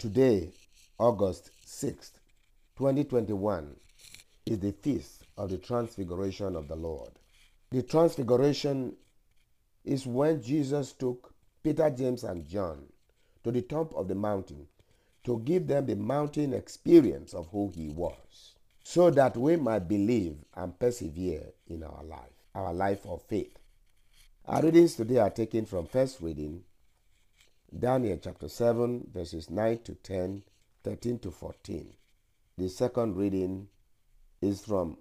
Today, August 6th, 2021, is the feast of the Transfiguration of the Lord. The Transfiguration is when Jesus took Peter, James, and John to the top of the mountain to give them the mountain experience of who he was, so that we might believe and persevere in our life, our life of faith. Our readings today are taken from first reading, Daniel chapter 7, verses 9 to 10, 13 to 14. The second reading is from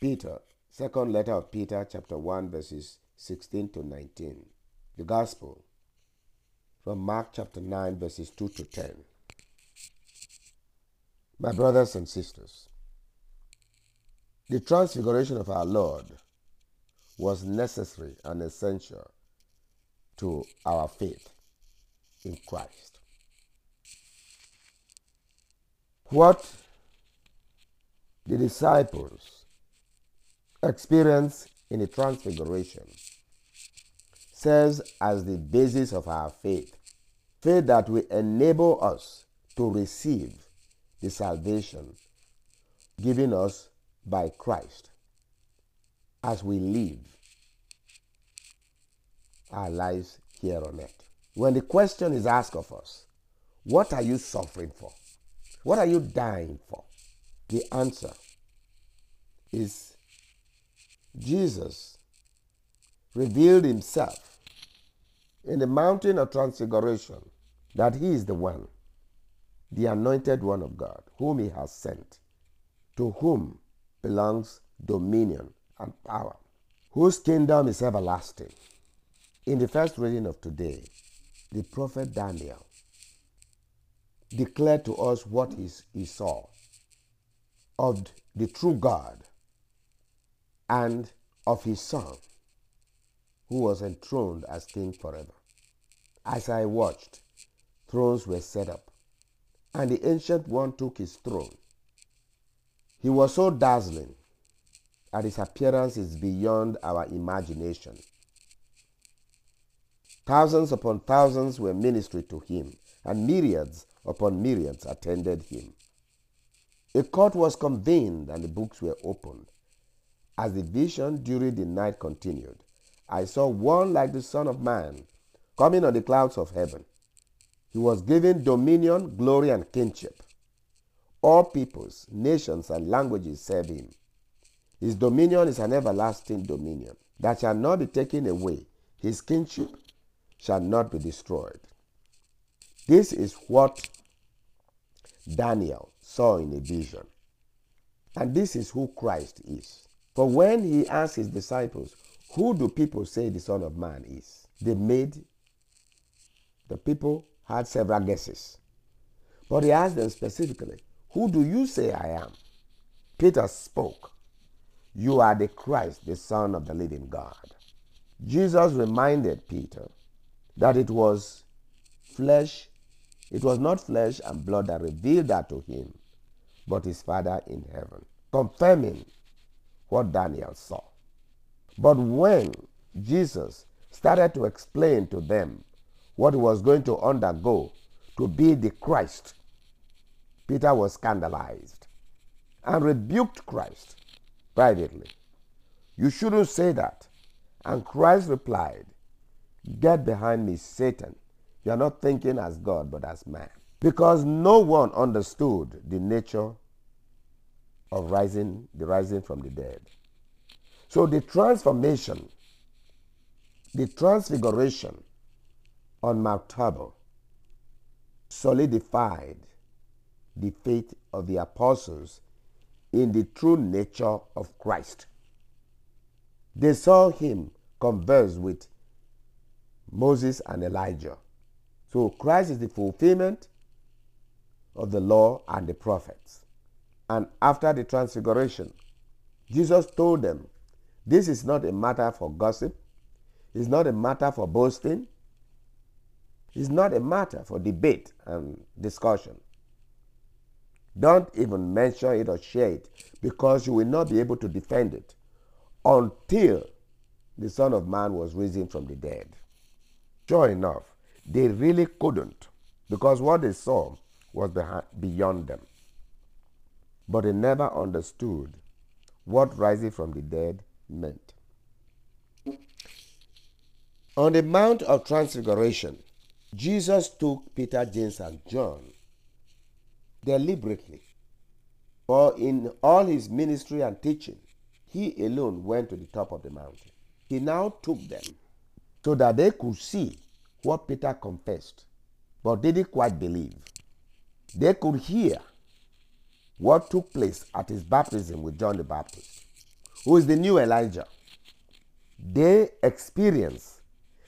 Peter, second letter of Peter, chapter 1, verses 16 to 19. The Gospel from Mark chapter 9, verses 2 to 10. My brothers and sisters, the transfiguration of our Lord was necessary and essential to our faith in Christ. What the disciples experienced in the transfiguration serves as the basis of our faith. Faith that will enable us to receive the salvation given us by Christ as we live our lives here on earth. When the question is asked of us, what are you suffering for? What are you dying for? The answer is Jesus revealed himself in the mountain of transfiguration that he is the one the anointed one of God, whom he has sent, to whom belongs dominion and power, whose kingdom is everlasting. In the first reading of today, the prophet Daniel declared to us what he saw of the true God and of his Son, who was enthroned as king forever. As I watched, thrones were set up and the ancient one took his throne. He was so dazzling that his appearance is beyond our imagination. Thousands upon thousands were ministered to him, and myriads upon myriads attended him. A court was convened, and the books were opened. As the vision during the night continued, I saw one like the Son of Man coming on the clouds of heaven. He was given dominion, glory, and kingship. All peoples, nations, and languages serve him. His dominion is an everlasting dominion that shall not be taken away. His kingship shall not be destroyed. This is what Daniel saw in a vision. And this is who Christ is. For when he asked his disciples, Who do people say the Son of Man is? They made the people had several guesses. But he asked them specifically, Who do you say I am? Peter spoke, You are the Christ, the Son of the living God. Jesus reminded Peter that it was flesh, it was not flesh and blood that revealed that to him, but his Father in heaven, confirming what Daniel saw. But when Jesus started to explain to them what he was going to undergo to be the Christ, Peter was scandalized and rebuked Christ privately. You shouldn't say that. And Christ replied, Get behind me, Satan. You are not thinking as God, but as man. Because no one understood the nature of rising, the rising from the dead. So the transformation, the transfiguration on Mount Tabor solidified the faith of the apostles in the true nature of Christ. They saw him converse with Moses and Elijah. So Christ is the fulfillment of the law and the prophets. And after the transfiguration, Jesus told them, This is not a matter for gossip, it's not a matter for boasting, it's not a matter for debate and discussion. Don't even mention it or share it because you will not be able to defend it until the Son of Man was risen from the dead. Sure enough, they really couldn't because what they saw was beyond them. But they never understood what rising from the dead meant. On the Mount of Transfiguration, Jesus took Peter, James, and John deliberately. For in all his ministry and teaching, he alone went to the top of the mountain. He now took them so that they could see what Peter confessed, but didn't quite believe. They could hear what took place at his baptism with John the Baptist, who is the new Elijah. They experienced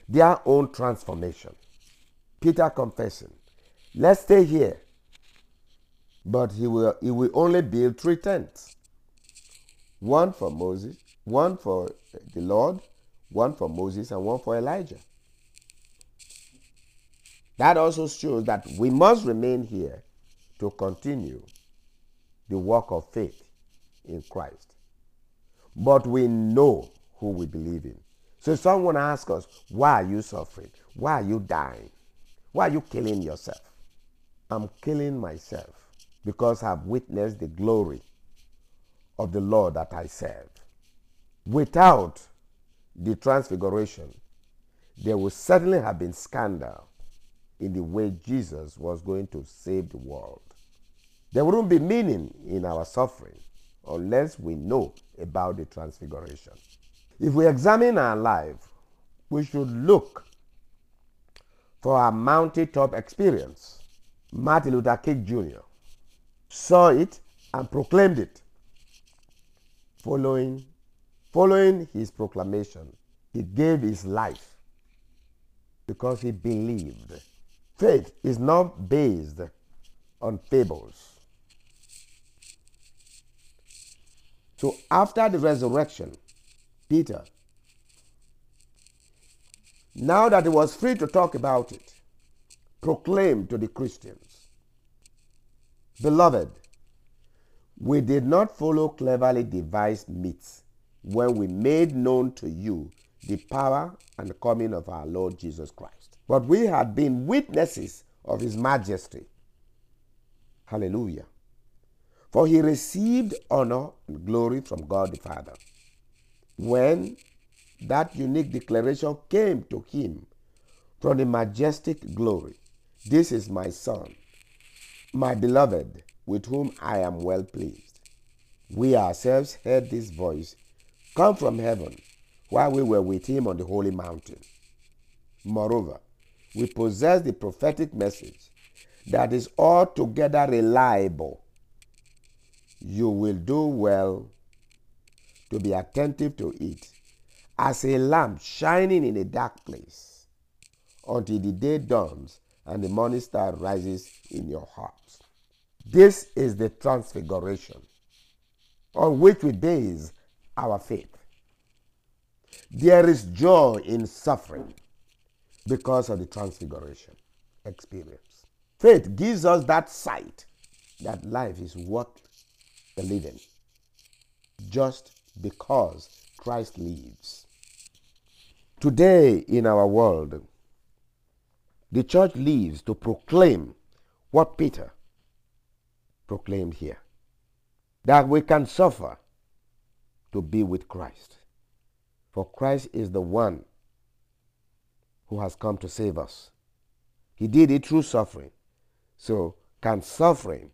their own transformation. Peter confessing, Let's stay here. But he will, he will only build three tents one for Moses, one for the Lord, one for Moses, and one for Elijah. That also shows that we must remain here to continue the work of faith in Christ. But we know who we believe in. So someone asks us, why are you suffering? Why are you dying? Why are you killing yourself? I'm killing myself because I've witnessed the glory of the Lord that I serve. Without the transfiguration, there would certainly have been scandal in the way Jesus was going to save the world. There wouldn't be meaning in our suffering unless we know about the transfiguration. If we examine our life, we should look for a mountaintop experience. Martin Luther King Jr. saw it and proclaimed it. Following, following his proclamation, he gave his life because he believed. Faith is not based on fables. So after the resurrection, Peter, now that he was free to talk about it, proclaimed to the Christians, Beloved, we did not follow cleverly devised myths when we made known to you the power and coming of our Lord Jesus Christ. But we had been witnesses of his majesty. Hallelujah. For he received honor and glory from God the Father. When that unique declaration came to him from the majestic glory This is my Son, my beloved with whom I am well pleased. We ourselves heard this voice come from heaven while we were with him on the holy mountain. Moreover, we possess the prophetic message that is altogether reliable. You will do well to be attentive to it as a lamp shining in a dark place until the day dawns and the morning star rises in your hearts. This is the transfiguration on which we base our faith. There is joy in suffering because of the transfiguration experience. Faith gives us that sight that life is worth the living just because Christ lives. Today in our world, the church lives to proclaim what Peter proclaimed here that we can suffer to be with Christ. For Christ is the one who has come to save us. He did it through suffering. So, can suffering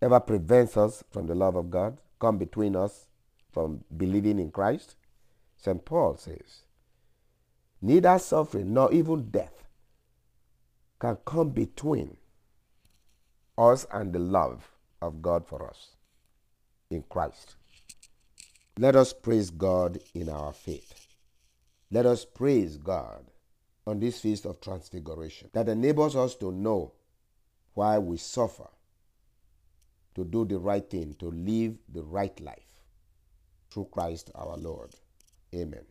ever prevent us from the love of God, come between us from believing in Christ? St. Paul says, Neither suffering nor even death can come between us and the love of God for us in Christ. Let us praise God in our faith. Let us praise God on this feast of transfiguration that enables us to know why we suffer, to do the right thing, to live the right life through Christ our Lord. Amen.